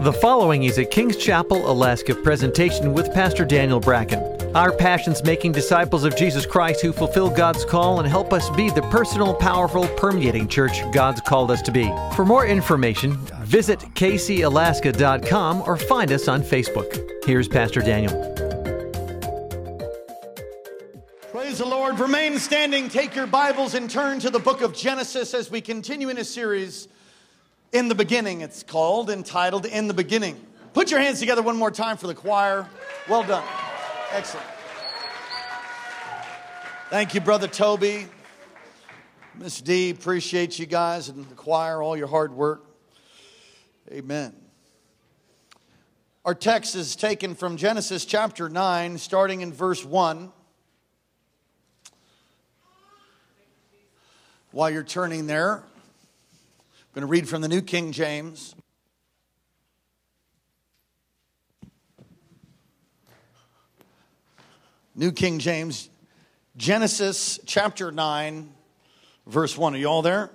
The following is a Kings Chapel, Alaska presentation with Pastor Daniel Bracken. Our passion's making disciples of Jesus Christ who fulfill God's call and help us be the personal, powerful, permeating church God's called us to be. For more information, visit kcalaska.com or find us on Facebook. Here's Pastor Daniel. Praise the Lord. Remain standing. Take your Bibles and turn to the book of Genesis as we continue in a series in the beginning, it's called, entitled In the Beginning. Put your hands together one more time for the choir. Well done. Excellent. Thank you, Brother Toby. Miss D, appreciate you guys and the choir, all your hard work. Amen. Our text is taken from Genesis chapter 9, starting in verse 1. While you're turning there, I'm going to read from the New King James. New King James, Genesis chapter 9, verse 1. Are you all there?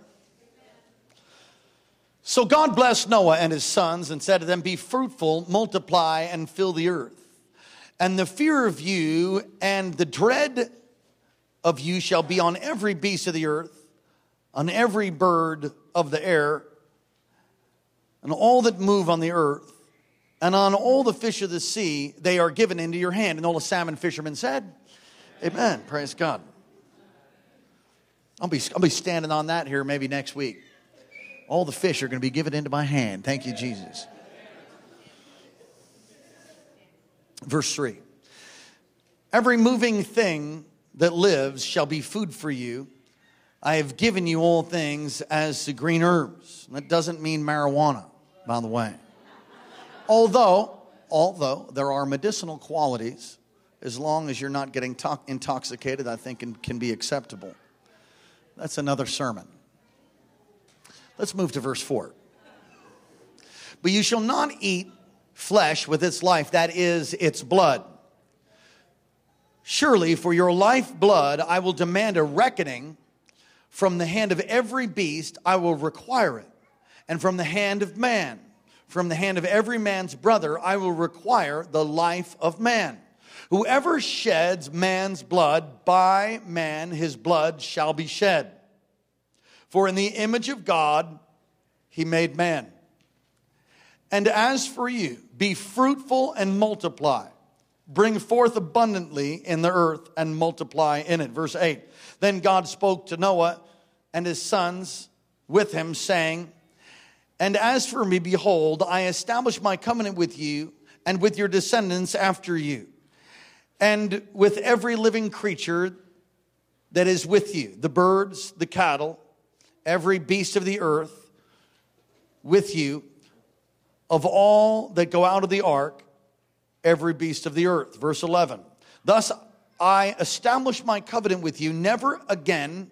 So God blessed Noah and his sons and said to them, Be fruitful, multiply, and fill the earth. And the fear of you and the dread of you shall be on every beast of the earth, on every bird of the air, and all that move on the earth, and on all the fish of the sea, they are given into your hand. And all the salmon fishermen said, Amen. Praise God. I'll be, I'll be standing on that here maybe next week. All the fish are going to be given into my hand. Thank you, Jesus. Verse 3 Every moving thing that lives shall be food for you I have given you all things as the green herbs. That doesn't mean marijuana, by the way. although, although there are medicinal qualities, as long as you're not getting to- intoxicated, I think can, can be acceptable. That's another sermon. Let's move to verse 4. But you shall not eat flesh with its life, that is, its blood. Surely for your life blood I will demand a reckoning from the hand of every beast I will require it, and from the hand of man, from the hand of every man's brother, I will require the life of man. Whoever sheds man's blood, by man his blood shall be shed. For in the image of God he made man. And as for you, be fruitful and multiply. Bring forth abundantly in the earth and multiply in it. Verse 8. Then God spoke to Noah and his sons with him, saying, And as for me, behold, I establish my covenant with you and with your descendants after you, and with every living creature that is with you the birds, the cattle, every beast of the earth with you, of all that go out of the ark, every beast of the earth. Verse 11. Thus I establish my covenant with you, never again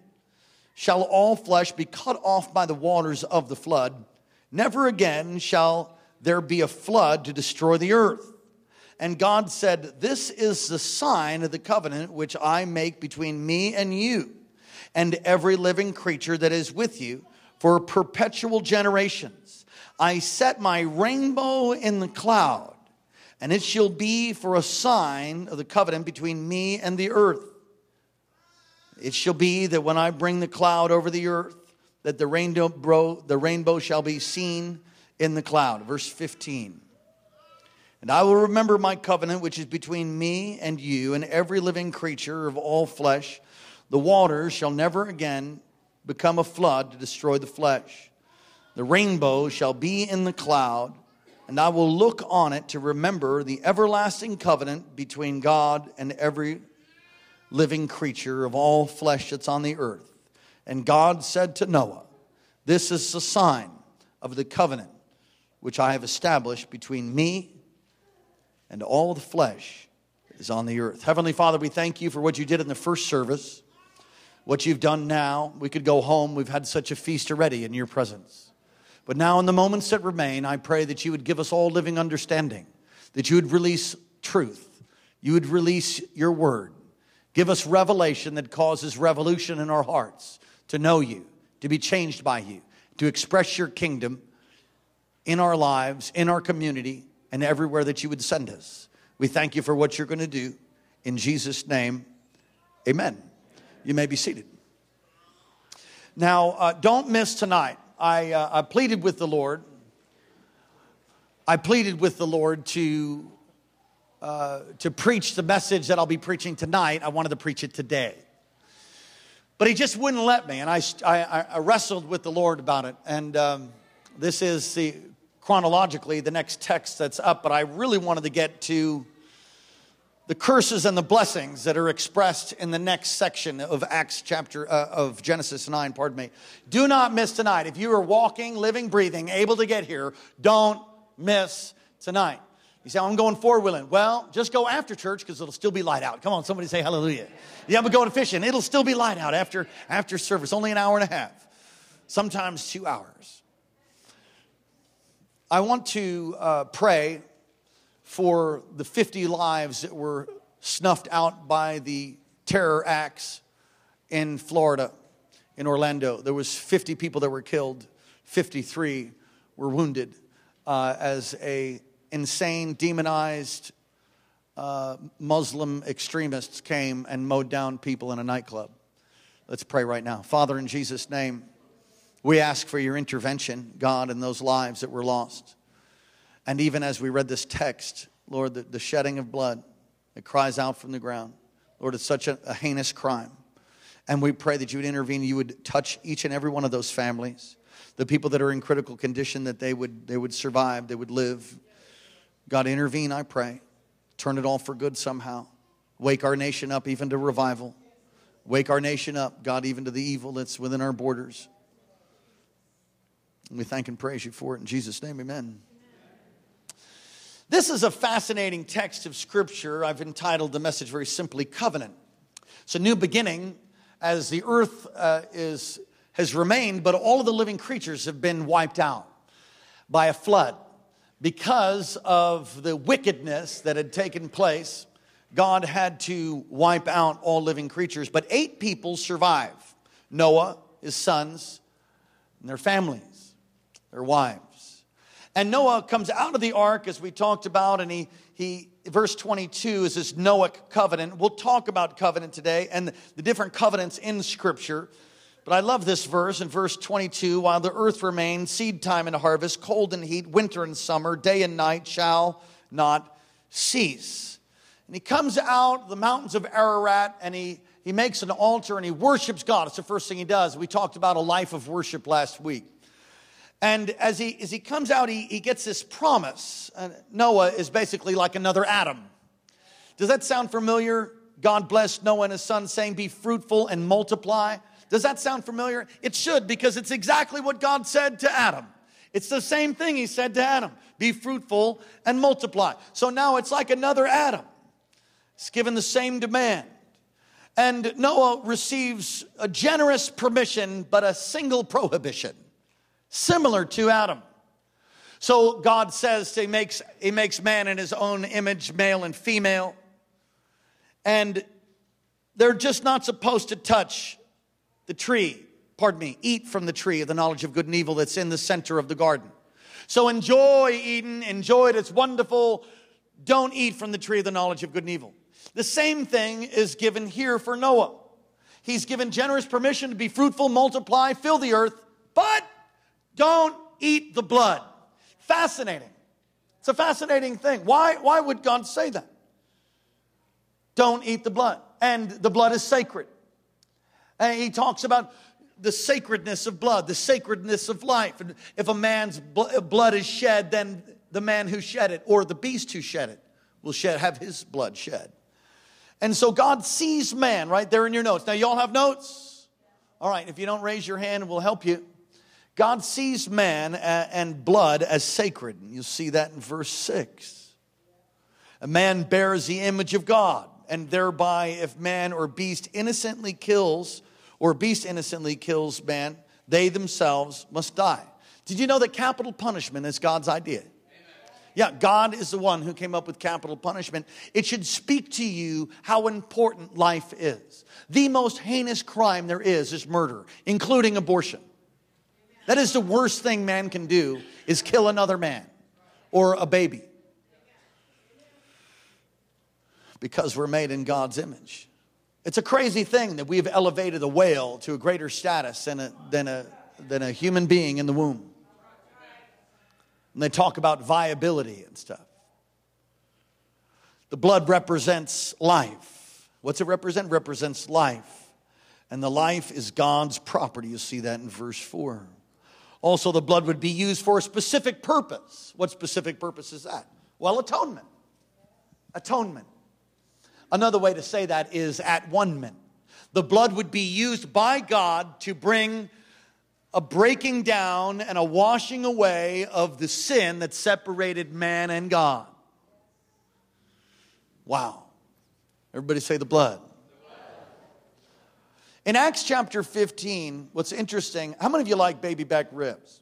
shall all flesh be cut off by the waters of the flood. Never again shall there be a flood to destroy the earth. And God said, This is the sign of the covenant which I make between me and you and every living creature that is with you for perpetual generations. I set my rainbow in the cloud, and it shall be for a sign of the covenant between me and the earth. It shall be that when I bring the cloud over the earth, that the rainbow, the rainbow shall be seen in the cloud. Verse 15. And I will remember my covenant, which is between me and you and every living creature of all flesh. The waters shall never again become a flood to destroy the flesh. The rainbow shall be in the cloud, and I will look on it to remember the everlasting covenant between God and every living creature of all flesh that's on the earth. And God said to Noah, This is the sign of the covenant which I have established between me and all the flesh that is on the earth. Heavenly Father, we thank you for what you did in the first service, what you've done now. We could go home. We've had such a feast already in your presence. But now, in the moments that remain, I pray that you would give us all living understanding, that you would release truth, you would release your word Give us revelation that causes revolution in our hearts to know you, to be changed by you, to express your kingdom in our lives, in our community, and everywhere that you would send us. We thank you for what you're going to do. In Jesus' name, amen. You may be seated. Now, uh, don't miss tonight. I, uh, I pleaded with the Lord. I pleaded with the Lord to, uh, to preach the message that I'll be preaching tonight. I wanted to preach it today. But he just wouldn't let me. And I, I, I wrestled with the Lord about it. And um, this is the chronologically the next text that's up. But I really wanted to get to the curses and the blessings that are expressed in the next section of Acts chapter uh, of Genesis 9, pardon me. Do not miss tonight. If you are walking, living, breathing, able to get here, don't miss tonight. You say, I'm going four wheeling. Well, just go after church because it'll still be light out. Come on, somebody say hallelujah. Yeah, I'm going fishing. It'll still be light out after, after service, only an hour and a half, sometimes two hours. I want to uh, pray for the 50 lives that were snuffed out by the terror acts in Florida, in Orlando. There was 50 people that were killed, 53 were wounded uh, as a insane, demonized uh, Muslim extremists came and mowed down people in a nightclub. Let's pray right now. Father, in Jesus' name, we ask for your intervention, God, in those lives that were lost. And even as we read this text, Lord, the, the shedding of blood that cries out from the ground, Lord, it's such a, a heinous crime. And we pray that you would intervene, you would touch each and every one of those families, the people that are in critical condition, that they would, they would survive, they would live. God, intervene, I pray. Turn it all for good somehow. Wake our nation up even to revival. Wake our nation up, God, even to the evil that's within our borders. And we thank and praise you for it in Jesus' name, amen. This is a fascinating text of scripture. I've entitled the message very simply Covenant. It's a new beginning as the earth uh, is, has remained, but all of the living creatures have been wiped out by a flood. Because of the wickedness that had taken place, God had to wipe out all living creatures. But eight people survive Noah, his sons, and their families, their wives. And Noah comes out of the ark, as we talked about, and he, he verse 22 is this Noahic covenant. We'll talk about covenant today and the different covenants in Scripture. But I love this verse in verse 22 while the earth remains, seed time and harvest, cold and heat, winter and summer, day and night shall not cease. And he comes out the mountains of Ararat and he, he makes an altar and he worships God. It's the first thing he does. We talked about a life of worship last week. And as he, as he comes out, he, he gets this promise. Uh, Noah is basically like another Adam. Does that sound familiar? God blessed Noah and his son, saying, Be fruitful and multiply. Does that sound familiar? It should, because it's exactly what God said to Adam. It's the same thing he said to Adam be fruitful and multiply. So now it's like another Adam. It's given the same demand. And Noah receives a generous permission, but a single prohibition similar to Adam. So God says he makes, he makes man in his own image, male and female. And they're just not supposed to touch the tree, pardon me, eat from the tree of the knowledge of good and evil that's in the center of the garden. So enjoy Eden, enjoy it, it's wonderful. Don't eat from the tree of the knowledge of good and evil. The same thing is given here for Noah. He's given generous permission to be fruitful, multiply, fill the earth, but don't eat the blood. Fascinating. It's a fascinating thing. Why, why would God say that? Don't eat the blood. And the blood is sacred. And he talks about the sacredness of blood, the sacredness of life. And if a man's blood is shed, then the man who shed it or the beast who shed it will shed, have his blood shed. And so God sees man right there in your notes. Now, you all have notes? All right, if you don't raise your hand, we'll help you. God sees man and blood as sacred. And you'll see that in verse 6. A man bears the image of God, and thereby, if man or beast innocently kills, or beast innocently kills man, they themselves must die. Did you know that capital punishment is God's idea? Yeah, God is the one who came up with capital punishment. It should speak to you how important life is. The most heinous crime there is is murder, including abortion. That is the worst thing man can do is kill another man or a baby. Because we're made in God's image. It's a crazy thing that we've elevated a whale to a greater status than a, than a, than a human being in the womb. And they talk about viability and stuff. The blood represents life. What's it represent? Represents life. And the life is God's property. You see that in verse 4. Also, the blood would be used for a specific purpose. What specific purpose is that? Well, atonement. Atonement. Another way to say that is at one man. The blood would be used by God to bring a breaking down and a washing away of the sin that separated man and God. Wow. Everybody say the blood. In Acts chapter 15, what's interesting, how many of you like baby back ribs?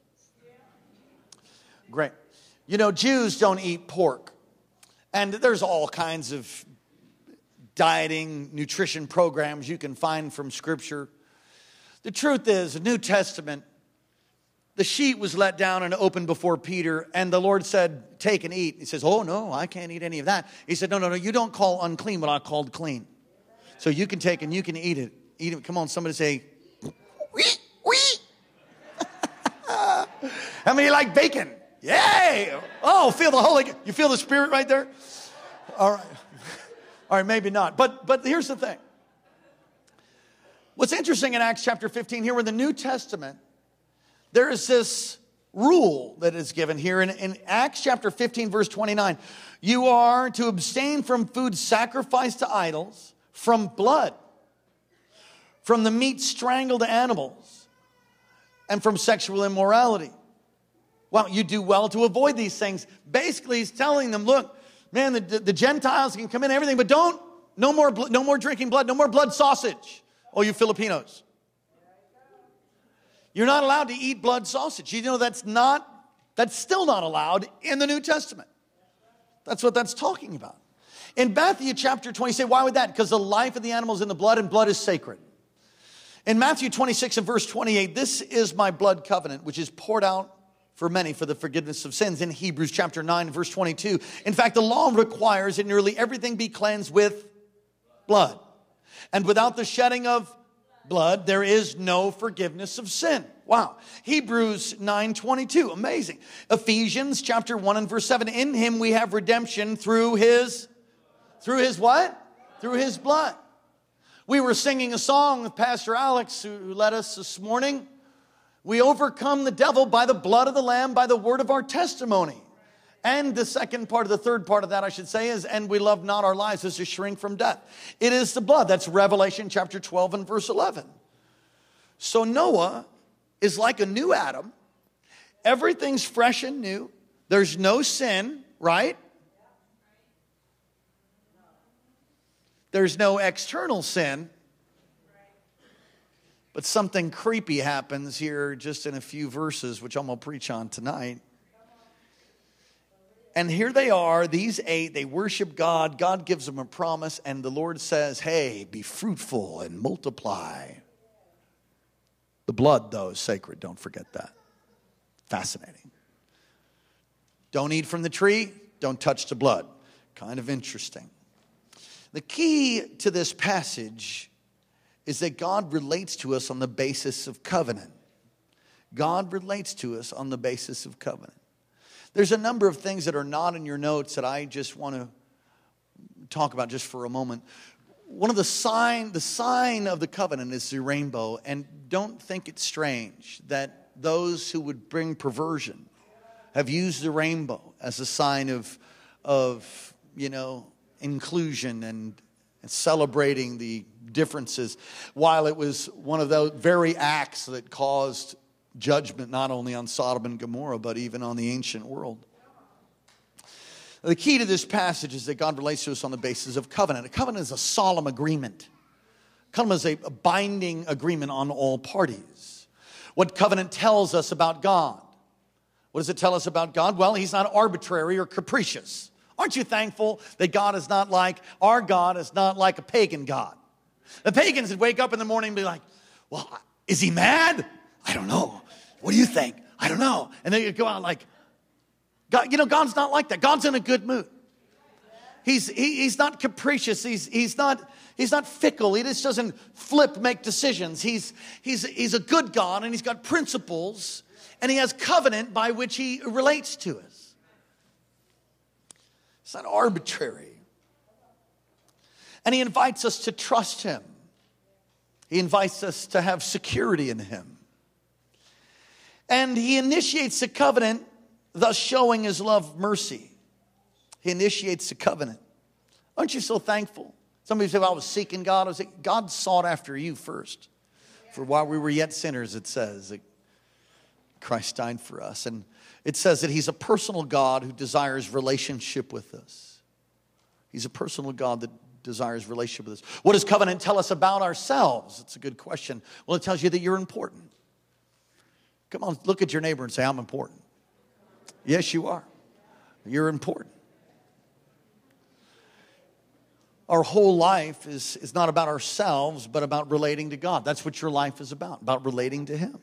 Great. You know, Jews don't eat pork. And there's all kinds of dieting, nutrition programs you can find from Scripture. The truth is, the New Testament, the sheet was let down and opened before Peter, and the Lord said, Take and eat. He says, Oh, no, I can't eat any of that. He said, No, no, no, you don't call unclean what I called clean. So you can take and you can eat it. Eat it. Come on, somebody say, Wee, wee. How many like bacon? Yay! Oh, feel the Holy, you feel the Spirit right there? All right. All right, maybe not. But but here's the thing. What's interesting in Acts chapter 15, here in the New Testament, there is this rule that is given here in, in Acts chapter 15, verse 29. You are to abstain from food sacrificed to idols, from blood, from the meat strangled animals, and from sexual immorality. Well, you do well to avoid these things. Basically, he's telling them, look, man, the, the Gentiles can come in, everything, but don't, no more, no more drinking blood, no more blood sausage. Oh, you Filipinos. You're not allowed to eat blood sausage. You know that's not, that's still not allowed in the New Testament. That's what that's talking about. In Matthew chapter 20, say, why would that? Because the life of the animal is in the blood and blood is sacred. In Matthew 26 and verse 28, this is my blood covenant, which is poured out for many for the forgiveness of sins in Hebrews chapter 9 verse 22. In fact, the law requires that nearly everything be cleansed with blood. And without the shedding of blood, there is no forgiveness of sin. Wow. Hebrews 9:22. Amazing. Ephesians chapter 1 and verse 7. In him we have redemption through his through his what? Through his blood. We were singing a song with Pastor Alex who led us this morning. We overcome the devil by the blood of the Lamb, by the word of our testimony. And the second part of the third part of that, I should say, is, and we love not our lives as to shrink from death. It is the blood. That's Revelation chapter 12 and verse 11. So Noah is like a new Adam. Everything's fresh and new. There's no sin, right? There's no external sin. But something creepy happens here just in a few verses, which I'm going to preach on tonight. And here they are, these eight, they worship God. God gives them a promise, and the Lord says, Hey, be fruitful and multiply. The blood, though, is sacred. Don't forget that. Fascinating. Don't eat from the tree, don't touch the blood. Kind of interesting. The key to this passage is that God relates to us on the basis of covenant. God relates to us on the basis of covenant. There's a number of things that are not in your notes that I just want to talk about just for a moment. One of the sign, the sign of the covenant is the rainbow, and don't think it's strange that those who would bring perversion have used the rainbow as a sign of, of you know, inclusion and, and celebrating the differences, while it was one of those very acts that caused judgment not only on Sodom and Gomorrah, but even on the ancient world. The key to this passage is that God relates to us on the basis of covenant. A covenant is a solemn agreement. a Covenant is a binding agreement on all parties. What covenant tells us about God? What does it tell us about God? Well, He's not arbitrary or capricious. Aren't you thankful that God is not like, our God is not like a pagan God? The pagans would wake up in the morning and be like, Well, is he mad? I don't know. What do you think? I don't know. And then you go out like, God, you know, God's not like that. God's in a good mood. He's, he, he's not capricious. He's, he's, not, he's not fickle. He just doesn't flip, make decisions. He's, he's, he's a good God and he's got principles and he has covenant by which he relates to us. It's not arbitrary. And he invites us to trust him. He invites us to have security in him. And he initiates the covenant, thus showing his love mercy. He initiates the covenant. Aren't you so thankful? Somebody say, well, I was seeking God. I was like, God sought after you first. For while we were yet sinners, it says Christ died for us. And it says that He's a personal God who desires relationship with us. He's a personal God that desires relationship with us. What does covenant tell us about ourselves? It's a good question. Well, it tells you that you're important. Come on, look at your neighbor and say, I'm important. Yes, you are. You're important. our whole life is, is not about ourselves, but about relating to God. That's what your life is about, about relating to Him.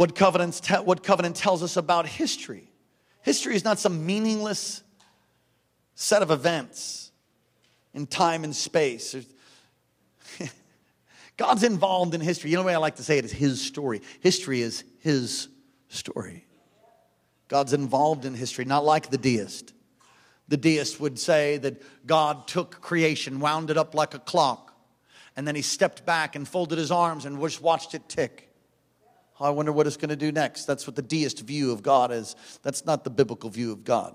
What, covenants te- what covenant tells us about history? History is not some meaningless set of events in time and space. God's involved in history. You know the way I like to say it is His story. History is His story. God's involved in history, not like the deist. The deist would say that God took creation, wound it up like a clock, and then he stepped back and folded his arms and just watched it tick. Oh, I wonder what it's going to do next. That's what the deist view of God is. That's not the biblical view of God.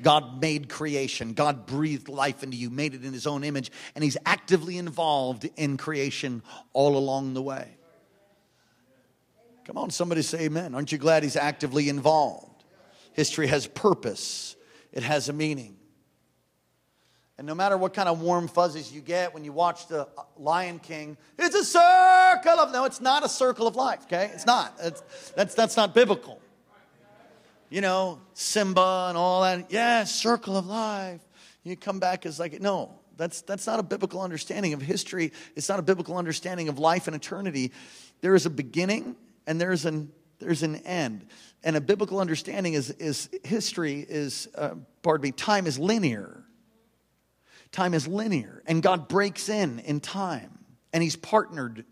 God made creation. God breathed life into you, made it in his own image, and he's actively involved in creation all along the way. Come on, somebody say amen. Aren't you glad he's actively involved? History has purpose it has a meaning. And no matter what kind of warm fuzzies you get when you watch the Lion King, it's a circle of no, it's not a circle of life, okay? It's not. It's, that's that's not biblical. You know, Simba and all that. Yeah, circle of life. You come back as like no, that's that's not a biblical understanding of history. It's not a biblical understanding of life and eternity. There is a beginning and there's an there's an end. And a biblical understanding is, is history is, uh, pardon me, time is linear. Time is linear. And God breaks in in time. And He's partnered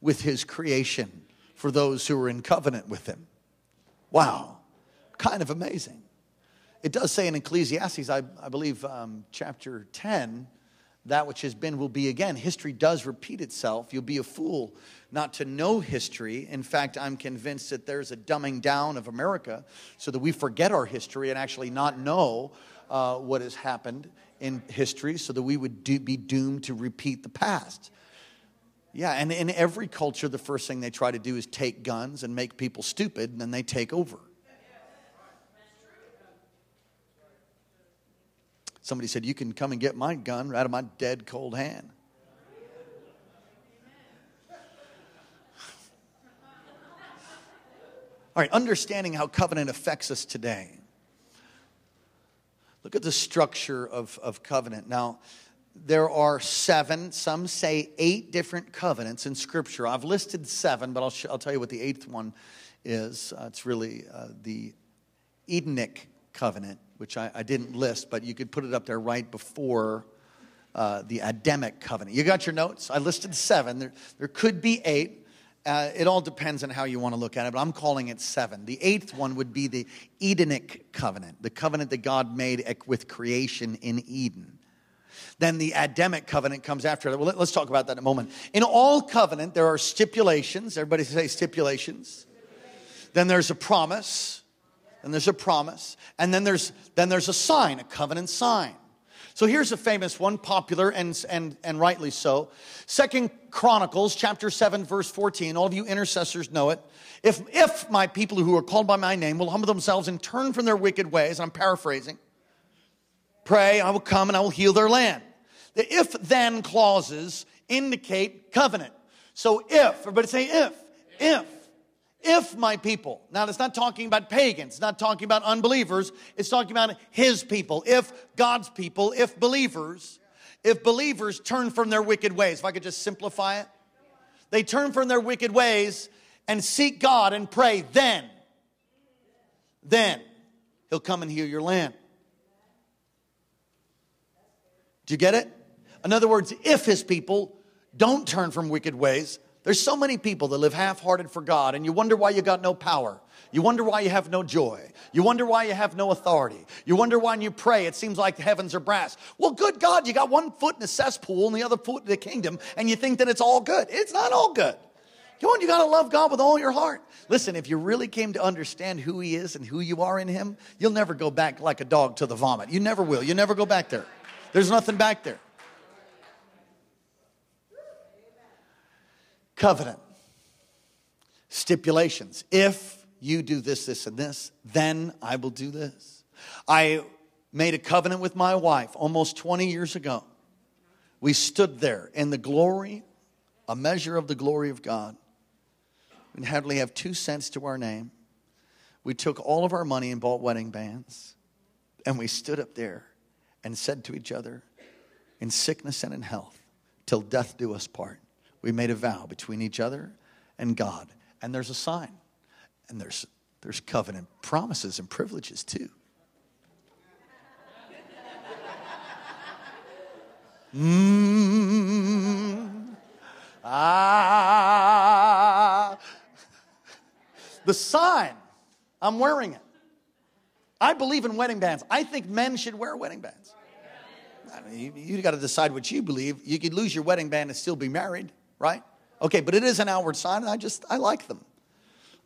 with His creation for those who are in covenant with Him. Wow. Kind of amazing. It does say in Ecclesiastes, I, I believe, um, chapter 10, that which has been will be again. History does repeat itself. You'll be a fool not to know history. In fact, I'm convinced that there's a dumbing down of America so that we forget our history and actually not know uh, what has happened in history so that we would do, be doomed to repeat the past. Yeah, and in every culture, the first thing they try to do is take guns and make people stupid, and then they take over. Somebody said, You can come and get my gun out of my dead cold hand. All right, understanding how covenant affects us today. Look at the structure of, of covenant. Now, there are seven, some say eight different covenants in Scripture. I've listed seven, but I'll, sh- I'll tell you what the eighth one is. Uh, it's really uh, the Edenic covenant which I, I, didn't list, but you could put it up there right before uh, the Adamic covenant. You got your notes? I listed seven. There, there could be eight. Uh, it all depends on how you want to look at it, but I'm calling it seven. The eighth one would be the Edenic covenant, the covenant that God made with creation in Eden. Then the Adamic covenant comes after that. Well, let's talk about that in a moment. In all covenant, there are stipulations. Everybody say stipulations. Then there's a promise and there's a promise, and then there's then there's a sign, a covenant sign. So here's a famous one, popular and, and, and rightly so. Second Chronicles chapter 7, verse 14. All of you intercessors know it. If, if my people who are called by my name will humble themselves and turn from their wicked ways, I'm paraphrasing, pray, I will come and I will heal their land. The if then clauses indicate covenant. So if, everybody say if, if if my people. Now, it's not talking about pagans, it's not talking about unbelievers, it's talking about his people. If God's people, if believers, if believers turn from their wicked ways, if I could just simplify it, they turn from their wicked ways and seek God and pray, then, then he'll come and heal your land. Do you get it? In other words, if his people don't turn from wicked ways, there's so many people that live half hearted for God, and you wonder why you got no power. You wonder why you have no joy. You wonder why you have no authority. You wonder why when you pray, it seems like the heavens are brass. Well, good God, you got one foot in the cesspool and the other foot in the kingdom, and you think that it's all good. It's not all good. Come on, you got to love God with all your heart. Listen, if you really came to understand who He is and who you are in Him, you'll never go back like a dog to the vomit. You never will. You never go back there. There's nothing back there. Covenant stipulations. If you do this, this, and this, then I will do this. I made a covenant with my wife almost 20 years ago. We stood there in the glory, a measure of the glory of God. We hardly have two cents to our name. We took all of our money and bought wedding bands. And we stood up there and said to each other, in sickness and in health, till death do us part. We made a vow between each other and God. And there's a sign. And there's, there's covenant promises and privileges too. Mm, ah, the sign, I'm wearing it. I believe in wedding bands. I think men should wear wedding bands. I mean, you, you got to decide what you believe. You could lose your wedding band and still be married, right? Okay, but it is an outward sign, and I just, I like them.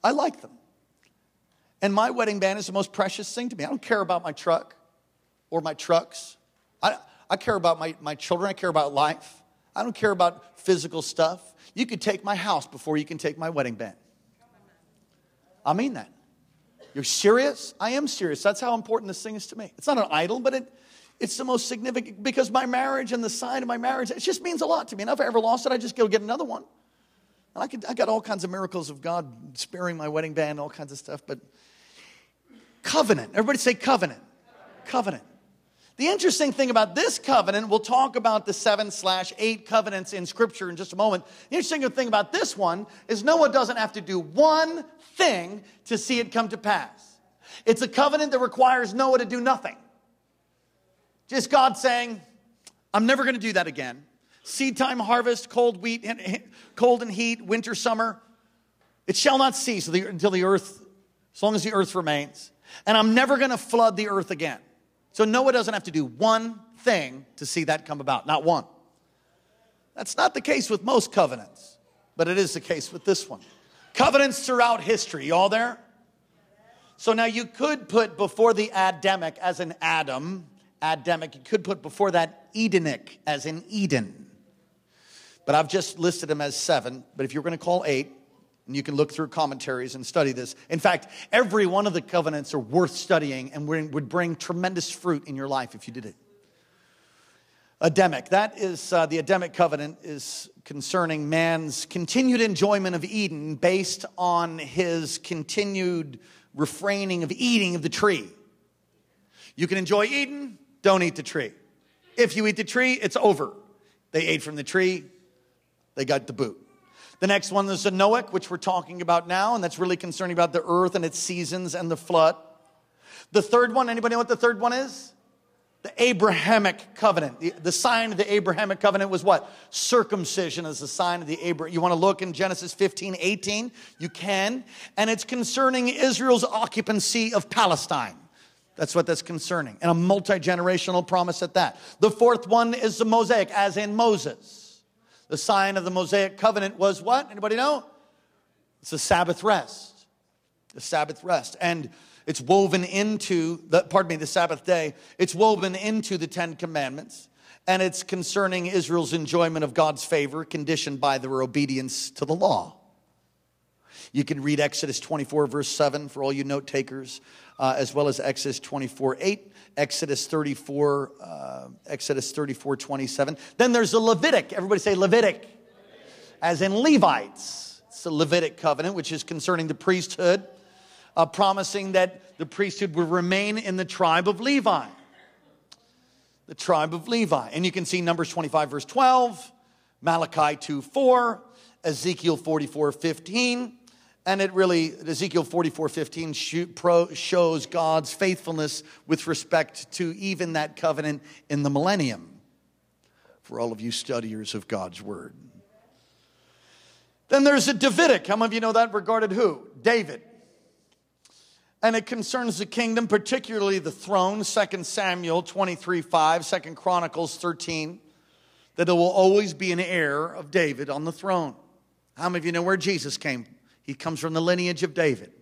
I like them. And my wedding band is the most precious thing to me. I don't care about my truck or my trucks. I, I care about my, my children. I care about life. I don't care about physical stuff. You could take my house before you can take my wedding band. I mean that. You're serious? I am serious. That's how important this thing is to me. It's not an idol, but it, it's the most significant because my marriage and the sign of my marriage, it just means a lot to me. And if I ever lost it, I just go get another one. And I, could, I got all kinds of miracles of God sparing my wedding band, all kinds of stuff. But covenant, everybody say covenant. Covenant. The interesting thing about this covenant, we'll talk about the seven slash eight covenants in scripture in just a moment. The interesting thing about this one is Noah doesn't have to do one thing to see it come to pass. It's a covenant that requires Noah to do nothing. Just God saying, I'm never going to do that again seed time, harvest, cold wheat, cold and heat, winter, summer. It shall not cease until the earth, as long as the earth remains. And I'm never going to flood the earth again. So Noah doesn't have to do one thing to see that come about, not one. That's not the case with most covenants, but it is the case with this one. Covenants throughout history, you all there? So now you could put before the Adamic as an Adam, Adamic, you could put before that Edenic as in Eden. But I've just listed them as seven. But if you're going to call eight, and you can look through commentaries and study this. In fact, every one of the covenants are worth studying and would bring tremendous fruit in your life if you did it. Adamic, that is uh, the Adamic covenant is concerning man's continued enjoyment of Eden based on his continued refraining of eating of the tree. You can enjoy Eden, don't eat the tree. If you eat the tree, it's over. They ate from the tree, they got the boot. The next one is the Noach, which we're talking about now, and that's really concerning about the earth and its seasons and the flood. The third one, anybody know what the third one is? The Abrahamic covenant. The, the sign of the Abrahamic covenant was what? Circumcision is the sign of the Abraham. You want to look in Genesis 15, 18? You can. And it's concerning Israel's occupancy of Palestine. That's what that's concerning. And a multi generational promise at that. The fourth one is the Mosaic, as in Moses. The sign of the Mosaic covenant was what? Anybody know? It's the Sabbath rest. The Sabbath rest. And it's woven into the, pardon me, the Sabbath day. It's woven into the Ten Commandments. And it's concerning Israel's enjoyment of God's favor, conditioned by their obedience to the law. You can read Exodus 24, verse 7 for all you note takers, uh, as well as Exodus 24, 8, Exodus 34, uh, Exodus 34, 27. Then there's the Levitic. Everybody say Levitic, as in Levites. It's the Levitic covenant, which is concerning the priesthood, uh, promising that the priesthood would remain in the tribe of Levi. The tribe of Levi. And you can see Numbers 25, verse 12, Malachi 2, 4, Ezekiel 44, 15 And it really, Ezekiel 44 15 shows God's faithfulness with respect to even that covenant in the millennium for all of you studiers of God's word. Then there's a Davidic. How many of you know that regarded who? David. And it concerns the kingdom, particularly the throne, 2 Samuel 23 5, 2 Chronicles 13, that there will always be an heir of David on the throne. How many of you know where Jesus came? He comes from the lineage of David.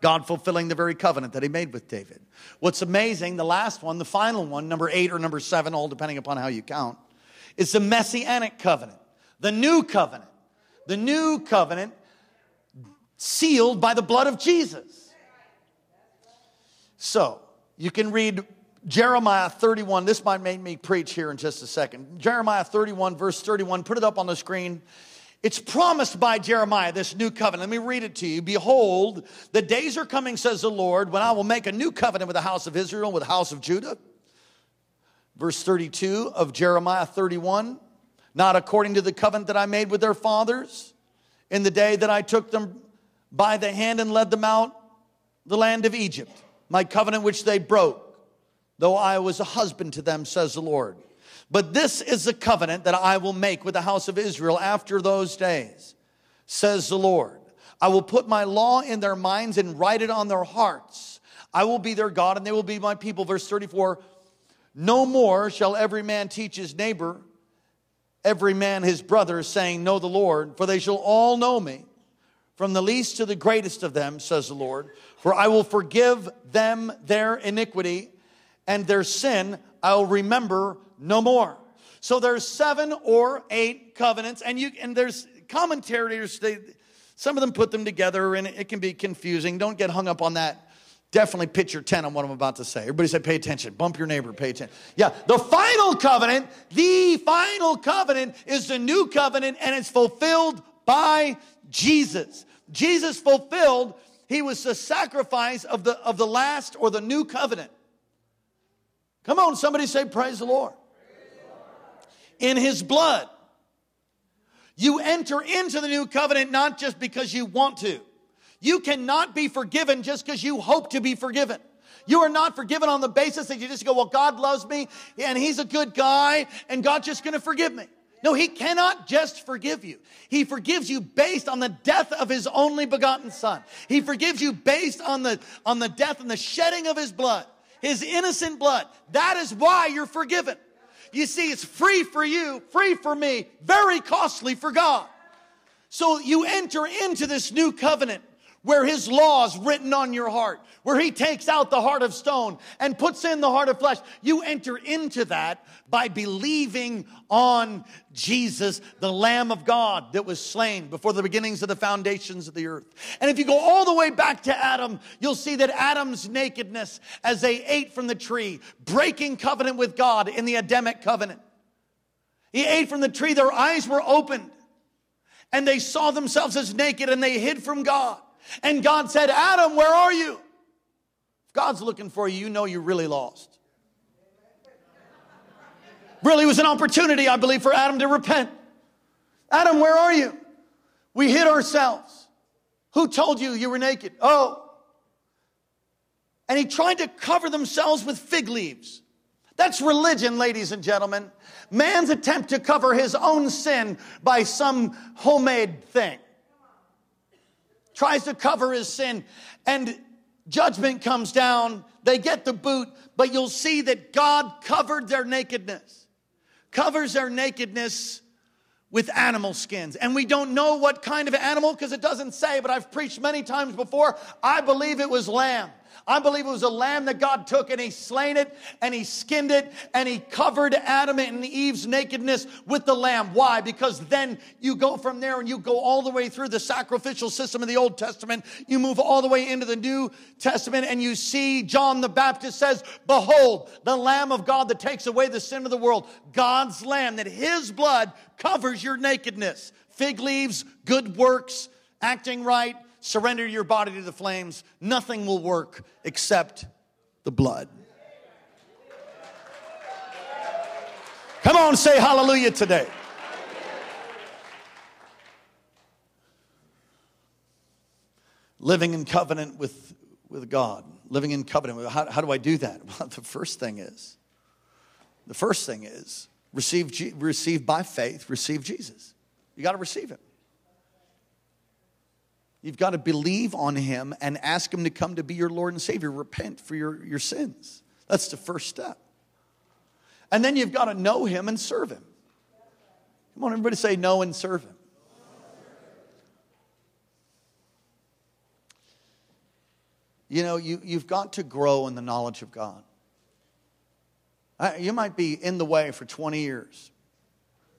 God fulfilling the very covenant that he made with David. What's amazing, the last one, the final one, number eight or number seven, all depending upon how you count, is the messianic covenant, the new covenant. The new covenant sealed by the blood of Jesus. So, you can read Jeremiah 31. This might make me preach here in just a second. Jeremiah 31, verse 31. Put it up on the screen. It's promised by Jeremiah, this new covenant. Let me read it to you. Behold, the days are coming, says the Lord, when I will make a new covenant with the house of Israel, with the house of Judah. Verse 32 of Jeremiah 31 not according to the covenant that I made with their fathers in the day that I took them by the hand and led them out the land of Egypt, my covenant which they broke, though I was a husband to them, says the Lord. But this is the covenant that I will make with the house of Israel after those days, says the Lord. I will put my law in their minds and write it on their hearts. I will be their God and they will be my people. Verse 34 No more shall every man teach his neighbor, every man his brother, saying, Know the Lord, for they shall all know me, from the least to the greatest of them, says the Lord. For I will forgive them their iniquity, and their sin I'll remember no more. So there's seven or eight covenants, and you and there's commentators. They some of them put them together, and it can be confusing. Don't get hung up on that. Definitely pitch your tent on what I'm about to say. Everybody say, pay attention. Bump your neighbor, pay attention. Yeah, the final covenant, the final covenant is the new covenant, and it's fulfilled by Jesus. Jesus fulfilled, he was the sacrifice of the, of the last or the new covenant. Come on, somebody say, Praise the Lord. In his blood. You enter into the new covenant not just because you want to. You cannot be forgiven just because you hope to be forgiven. You are not forgiven on the basis that you just go, well, God loves me and he's a good guy and God's just going to forgive me. No, he cannot just forgive you. He forgives you based on the death of his only begotten son. He forgives you based on the, on the death and the shedding of his blood his innocent blood. That is why you're forgiven. You see, it's free for you, free for me, very costly for God. So you enter into this new covenant where his law is written on your heart, where he takes out the heart of stone and puts in the heart of flesh. You enter into that by believing on Jesus, the Lamb of God that was slain before the beginnings of the foundations of the earth. And if you go all the way back to Adam, you'll see that Adam's nakedness as they ate from the tree, breaking covenant with God in the Adamic covenant. He ate from the tree, their eyes were opened, and they saw themselves as naked and they hid from God. And God said, Adam, where are you? If God's looking for you, you know you're really lost. Really was an opportunity, I believe, for Adam to repent. Adam, where are you? We hid ourselves. Who told you you were naked? Oh. And he tried to cover themselves with fig leaves. That's religion, ladies and gentlemen. Man's attempt to cover his own sin by some homemade thing tries to cover his sin, and judgment comes down. They get the boot, but you'll see that God covered their nakedness, covers their nakedness with animal skins. And we don't know what kind of animal because it doesn't say, but I've preached many times before. I believe it was lamb. I believe it was a lamb that God took and he slain it and he skinned it and he covered Adam and Eve's nakedness with the lamb. Why? Because then you go from there and you go all the way through the sacrificial system of the Old Testament. You move all the way into the New Testament and you see John the Baptist says, behold, the lamb of God that takes away the sin of the world. God's lamb that his blood covers your nakedness. Fig leaves, good works, acting right, surrender your body to the flames, nothing will work except the blood. Come on, say hallelujah today. living in covenant with, with God, living in covenant. How, how do I do that? Well, the first thing is, the first thing is receive, receive by faith, receive Jesus. You got to receive him. You've got to believe on him and ask him to come to be your Lord and Savior. Repent for your, your sins. That's the first step. And then you've got to know him and serve him. Come on, everybody say know and serve him. You know, you, you've got to grow in the knowledge of God. You might be in the way for 20 years.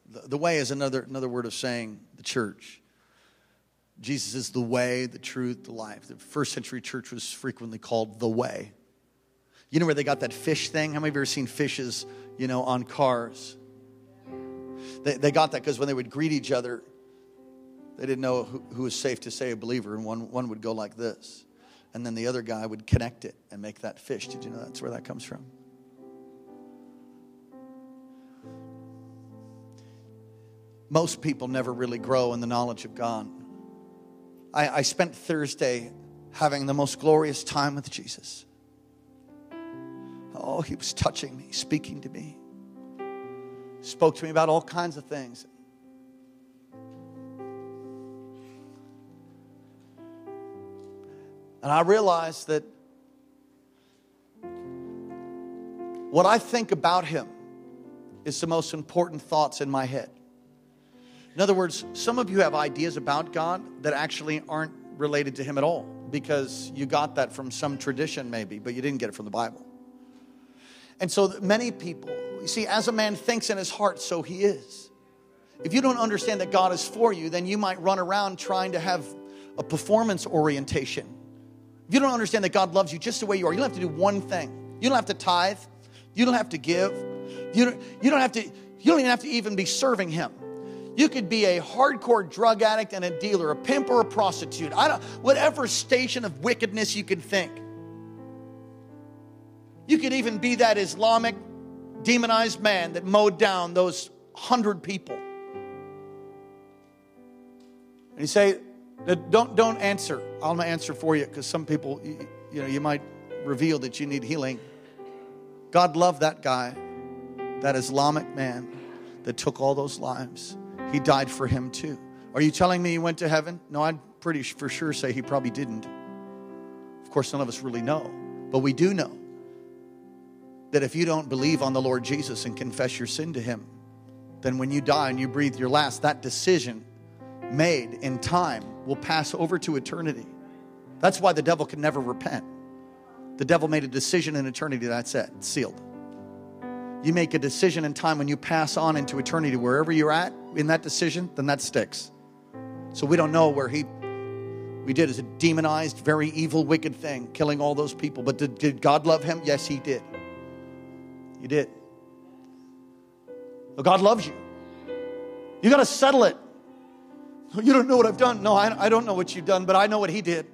The, the way is another, another word of saying the church. Jesus is the way, the truth, the life. The first century church was frequently called the way. You know where they got that fish thing? How many of you ever seen fishes, you know, on cars? They, they got that because when they would greet each other, they didn't know who, who was safe to say a believer, and one, one would go like this. And then the other guy would connect it and make that fish. Did you know that's where that comes from? Most people never really grow in the knowledge of God. I, I spent Thursday having the most glorious time with Jesus. Oh, he was touching me, speaking to me, spoke to me about all kinds of things. And I realized that what I think about him is the most important thoughts in my head. In other words, some of you have ideas about God that actually aren't related to him at all because you got that from some tradition, maybe, but you didn't get it from the Bible. And so many people, you see, as a man thinks in his heart, so he is. If you don't understand that God is for you, then you might run around trying to have a performance orientation. If you don't understand that God loves you just the way you are, you don't have to do one thing. You don't have to tithe. You don't have to give. You don't, you don't have to, you don't even have to even be serving him. You could be a hardcore drug addict and a dealer, a pimp or a prostitute. I don't, whatever station of wickedness you can think. You could even be that Islamic demonized man that mowed down those hundred people. And you say, don't, don't answer. I'll answer for you because some people, you, you know, you might reveal that you need healing. God loved that guy, that Islamic man that took all those lives. He died for him too. Are you telling me he went to heaven? No, I'd pretty for sure say he probably didn't. Of course, none of us really know, but we do know that if you don't believe on the Lord Jesus and confess your sin to Him, then when you die and you breathe your last, that decision made in time will pass over to eternity. That's why the devil can never repent. The devil made a decision in eternity, that's it, sealed. You make a decision in time when you pass on into eternity, wherever you're at in that decision, then that sticks. So we don't know where he we did as a demonized, very evil, wicked thing, killing all those people. But did, did God love him? Yes, he did. You did. But God loves you. You got to settle it. You don't know what I've done. No, I, I don't know what you've done, but I know what He did.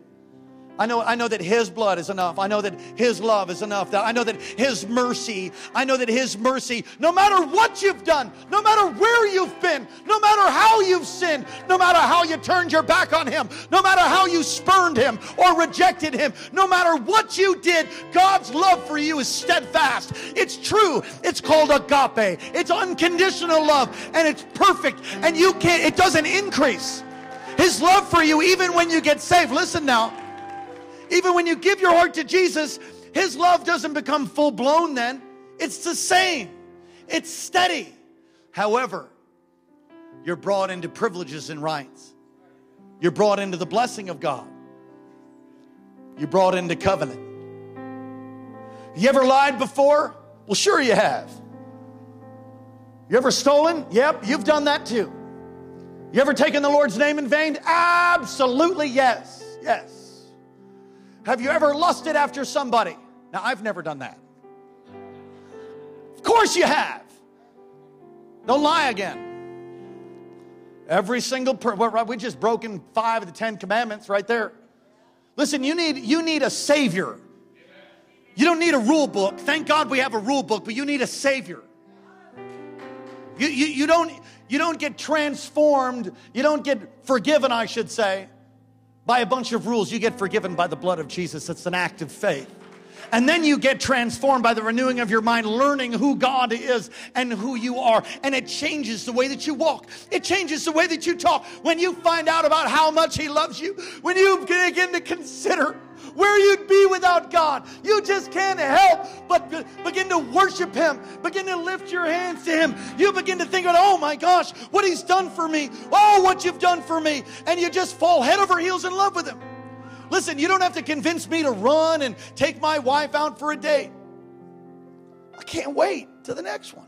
I know, I know that His blood is enough. I know that His love is enough. I know that His mercy, I know that His mercy, no matter what you've done, no matter where you've been, no matter how you've sinned, no matter how you turned your back on Him, no matter how you spurned Him or rejected Him, no matter what you did, God's love for you is steadfast. It's true. It's called agape. It's unconditional love and it's perfect and you can't, it doesn't increase. His love for you, even when you get saved. Listen now. Even when you give your heart to Jesus, His love doesn't become full blown then. It's the same, it's steady. However, you're brought into privileges and rights, you're brought into the blessing of God, you're brought into covenant. You ever lied before? Well, sure you have. You ever stolen? Yep, you've done that too. You ever taken the Lord's name in vain? Absolutely yes. Yes. Have you ever lusted after somebody? Now, I've never done that. Of course, you have. Don't lie again. Every single we just broken five of the Ten Commandments right there. Listen, you need, you need a Savior. You don't need a rule book. Thank God we have a rule book, but you need a Savior. You, you, you, don't, you don't get transformed, you don't get forgiven, I should say, by a bunch of rules. You get forgiven by the blood of Jesus. It's an act of faith. And then you get transformed by the renewing of your mind, learning who God is and who you are. And it changes the way that you walk. It changes the way that you talk. When you find out about how much He loves you, when you begin to consider where you'd be without God, you just can't help but be- begin to worship Him, begin to lift your hands to Him. You begin to think about, oh my gosh, what He's done for me. Oh, what you've done for me. And you just fall head over heels in love with Him. Listen, you don't have to convince me to run and take my wife out for a date. I can't wait to the next one.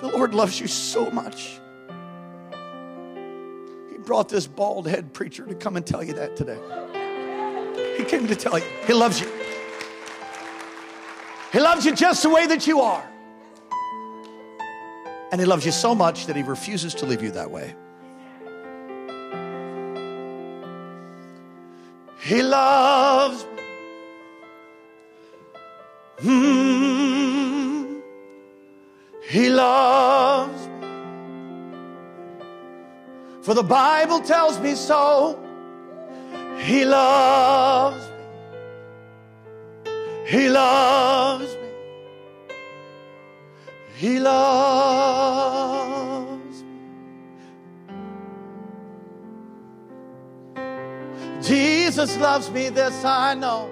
The Lord loves you so much. He brought this bald head preacher to come and tell you that today. He came to tell you He loves you. He loves you just the way that you are. And He loves you so much that He refuses to leave you that way. He loves me. Mm. He loves me. For the Bible tells me so. He loves me. He loves. He loves me. Jesus loves me, this I know.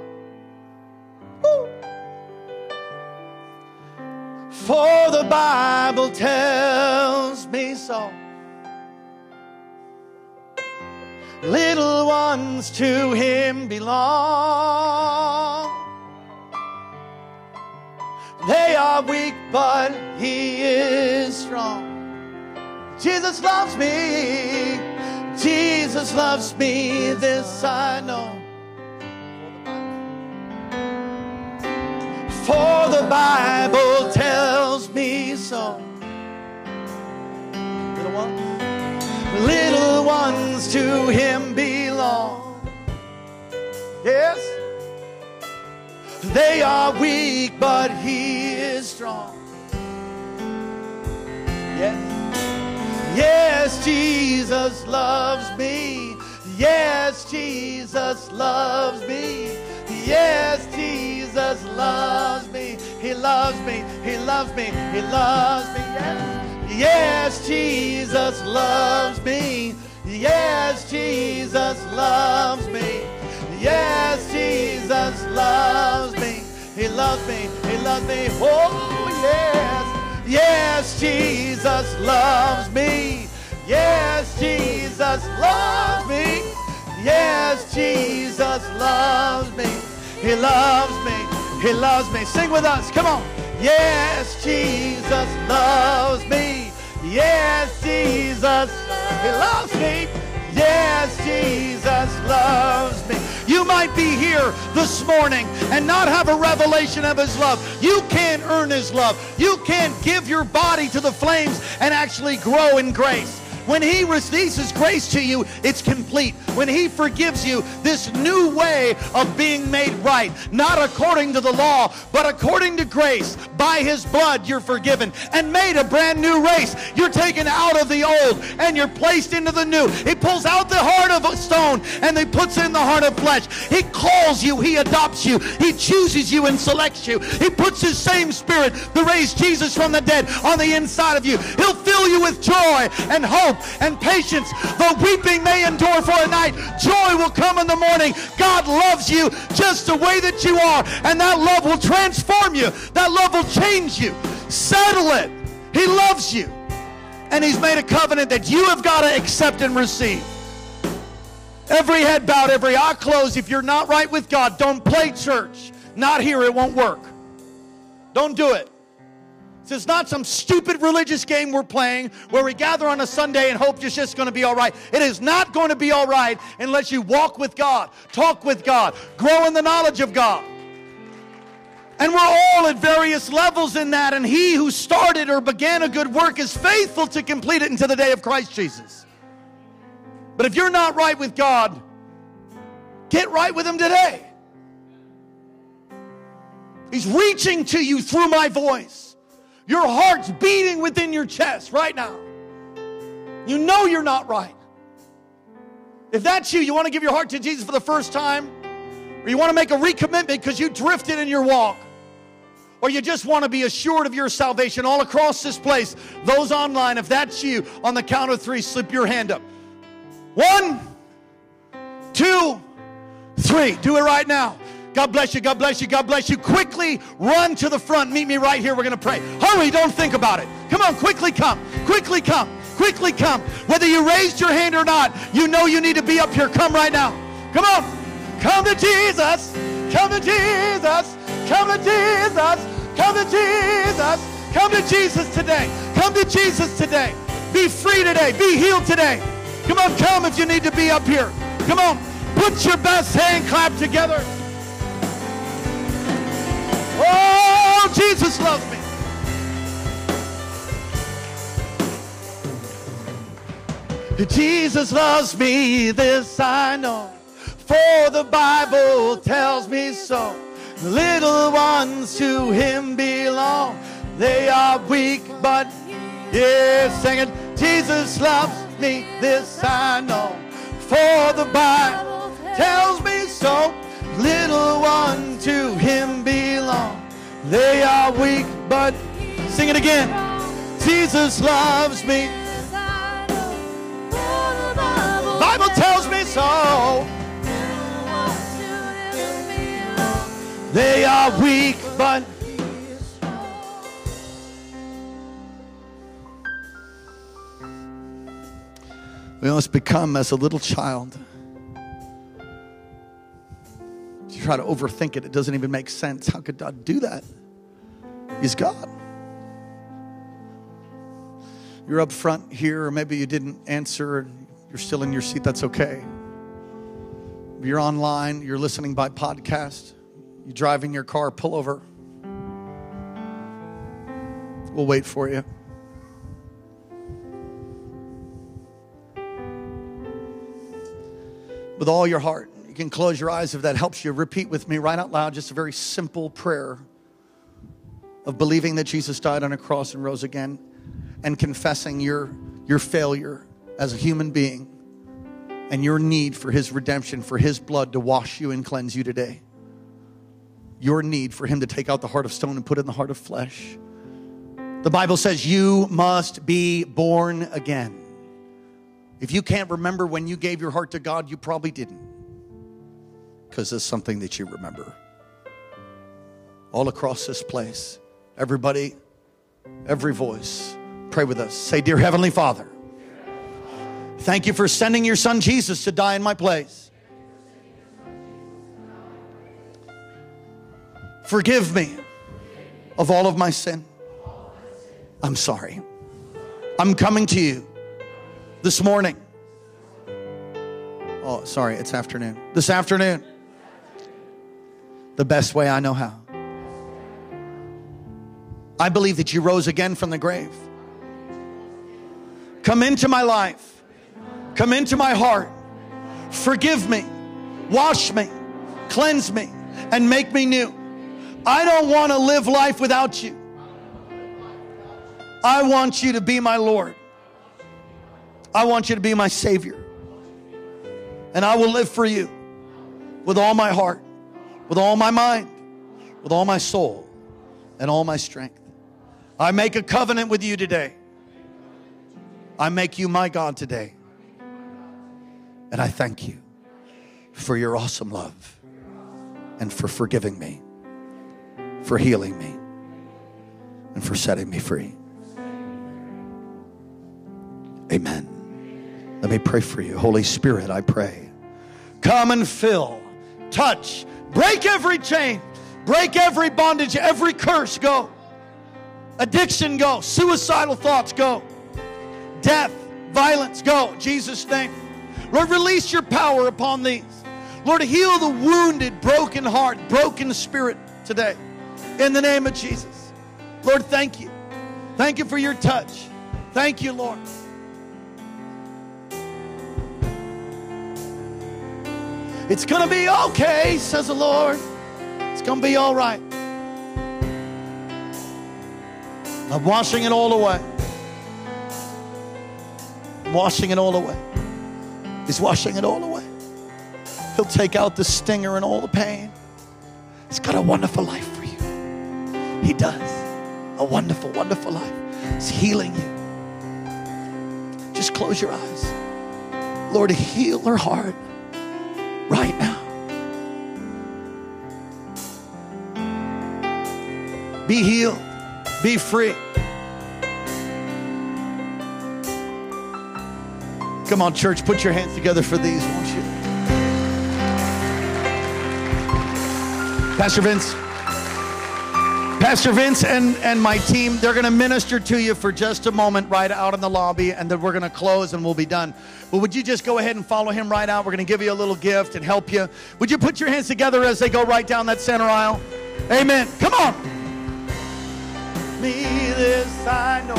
For the Bible tells me so. Little ones to him belong. They are weak, but he is strong. Jesus loves me. Jesus loves me, this I know. For the Bible tells me so. Little ones, little ones to him belong. Yes, they are weak, but he is strong. Yes. Yes, Jesus loves me. Yes, Jesus loves me. Yes, Jesus loves me. He loves me. He loves me. He loves me. Yes, yes Jesus loves me. Yes, Jesus loves me. Yes, Jesus loves me. He loves me. He loves me. Oh, yes. Yes, Jesus loves me. Yes, Jesus loves me. Yes, Jesus loves me. He loves me. He loves me. Sing with us. Come on. Yes, Jesus loves me. Yes, Jesus. He loves me. Yes, Jesus loves me. You might be here this morning and not have a revelation of His love. You can't earn His love. You can't give your body to the flames and actually grow in grace. When He releases grace to you, it's complete. When He forgives you, this new way of being made right, not according to the law, but according to grace, by His blood, you're forgiven and made a brand new race. You're taken out of the old and you're placed into the new. He pulls out the heart of a stone and He puts in the heart of flesh. He calls you, He adopts you, He chooses you and selects you. He puts His same Spirit that raised Jesus from the dead on the inside of you. He'll fill you with joy and hope and patience. Though weeping may endure for a night, joy will come in the morning. God loves you just the way that you are, and that love will transform you. That love will change you. Settle it. He loves you. And He's made a covenant that you have got to accept and receive. Every head bowed, every eye closed. If you're not right with God, don't play church. Not here, it won't work. Don't do it. It's not some stupid religious game we're playing where we gather on a Sunday and hope it's just going to be all right. It is not going to be all right unless you walk with God, talk with God, grow in the knowledge of God. And we're all at various levels in that. And he who started or began a good work is faithful to complete it until the day of Christ Jesus. But if you're not right with God, get right with Him today. He's reaching to you through my voice. Your heart's beating within your chest right now. You know you're not right. If that's you, you want to give your heart to Jesus for the first time, or you want to make a recommitment because you drifted in your walk, or you just want to be assured of your salvation all across this place, those online, if that's you, on the count of three, slip your hand up. One, two, three. Do it right now. God bless you. God bless you. God bless you. Quickly run to the front. Meet me right here. We're going to pray. Hurry. Don't think about it. Come on. Quickly come. Quickly come. Quickly come. Whether you raised your hand or not, you know you need to be up here. Come right now. Come on. Come to Jesus. Come to Jesus. Come to Jesus. Come to Jesus. Come to Jesus today. Come to Jesus today. Be free today. Be healed today. Come on, come if you need to be up here. Come on. Put your best hand clap together. Oh, Jesus loves me. Jesus loves me, this I know, for the Bible tells me so. Little ones to him belong. They are weak, but yeah, sing it. Jesus loves me, this I know, for the Bible tells me so. Little one to him belong. They are weak, but sing it again. Jesus loves me. Bible tells me so. They are weak, but we must become as a little child. Try to overthink it, it doesn't even make sense. How could God do that? He's God. You're up front here, or maybe you didn't answer, you're still in your seat, that's okay. You're online, you're listening by podcast, you drive in your car, pull over. We'll wait for you. With all your heart, you can close your eyes if that helps you. Repeat with me right out loud just a very simple prayer of believing that Jesus died on a cross and rose again and confessing your, your failure as a human being and your need for his redemption, for his blood to wash you and cleanse you today. Your need for him to take out the heart of stone and put in the heart of flesh. The Bible says you must be born again. If you can't remember when you gave your heart to God, you probably didn't. Because it's something that you remember. All across this place, everybody, every voice, pray with us. Say, Dear Heavenly Father, thank you for sending your son Jesus to die in my place. Forgive me of all of my sin. I'm sorry. I'm coming to you this morning. Oh, sorry, it's afternoon. This afternoon. The best way I know how. I believe that you rose again from the grave. Come into my life. Come into my heart. Forgive me. Wash me. Cleanse me. And make me new. I don't want to live life without you. I want you to be my Lord. I want you to be my Savior. And I will live for you with all my heart, with all my mind, with all my soul, and all my strength. I make a covenant with you today. I make you my God today. And I thank you for your awesome love and for forgiving me, for healing me, and for setting me free. Amen. Let me pray for you. Holy Spirit, I pray. Come and fill, touch, break every chain, break every bondage, every curse, go. Addiction, go. Suicidal thoughts, go. Death, violence, go. Jesus' name. Lord, release your power upon these. Lord, heal the wounded, broken heart, broken spirit today. In the name of Jesus. Lord, thank you. Thank you for your touch. Thank you, Lord. It's going to be okay, says the Lord. It's going to be all right. I'm washing it all away. I'm washing it all away. He's washing it all away. He'll take out the stinger and all the pain. He's got a wonderful life for you. He does. A wonderful, wonderful life. He's healing you. Just close your eyes. Lord, heal her heart Be healed. Be free. Come on, church, put your hands together for these, won't you? Pastor Vince. Pastor Vince and, and my team, they're going to minister to you for just a moment right out in the lobby, and then we're going to close and we'll be done. But would you just go ahead and follow him right out? We're going to give you a little gift and help you. Would you put your hands together as they go right down that center aisle? Amen. Come on. Me this I know,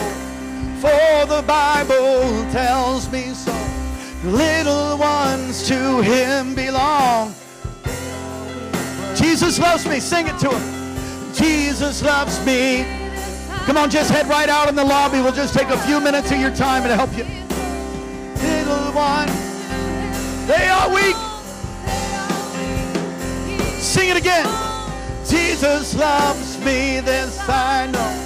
for the Bible tells me so. Little ones to him belong. Jesus loves me. Sing it to him. Jesus loves me. Come on, just head right out in the lobby. We'll just take a few minutes of your time to help you. Little one, they are weak. Sing it again. Jesus loves me, this I know.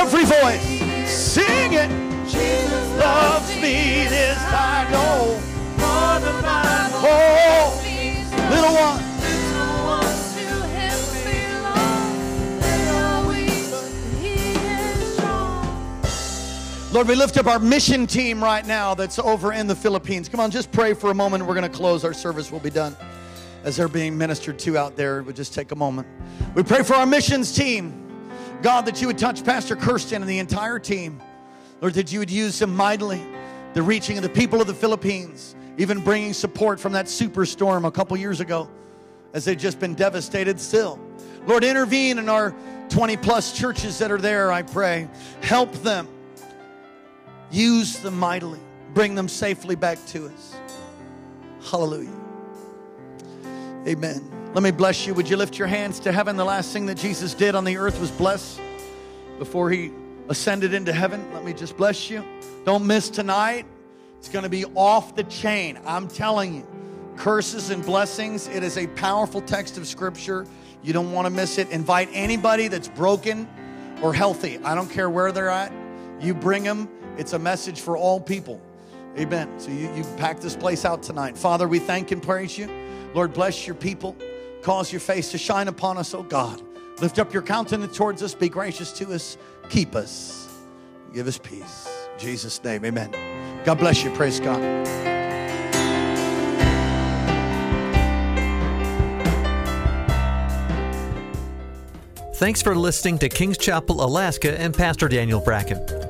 Every voice. Sing it. Jesus loves me, this I know. Oh, little one. Lord, we lift up our mission team right now that's over in the Philippines. Come on, just pray for a moment. We're going to close. Our service will be done as they're being ministered to out there. We'll just take a moment. We pray for our missions team. God, that you would touch Pastor Kirsten and the entire team. Lord, that you would use them mightily, the reaching of the people of the Philippines, even bringing support from that superstorm a couple years ago as they've just been devastated still. Lord, intervene in our 20 plus churches that are there, I pray. Help them. Use them mightily. Bring them safely back to us. Hallelujah. Amen. Let me bless you. Would you lift your hands to heaven? The last thing that Jesus did on the earth was bless before he ascended into heaven. Let me just bless you. Don't miss tonight. It's going to be off the chain. I'm telling you. Curses and blessings. It is a powerful text of scripture. You don't want to miss it. Invite anybody that's broken or healthy. I don't care where they're at. You bring them. It's a message for all people. Amen. So you, you pack this place out tonight. Father, we thank and praise you. Lord, bless your people. Cause your face to shine upon us, oh God. Lift up your countenance towards us. Be gracious to us. Keep us. Give us peace. In Jesus' name, amen. God bless you. Praise God. Thanks for listening to Kings Chapel, Alaska, and Pastor Daniel Bracken.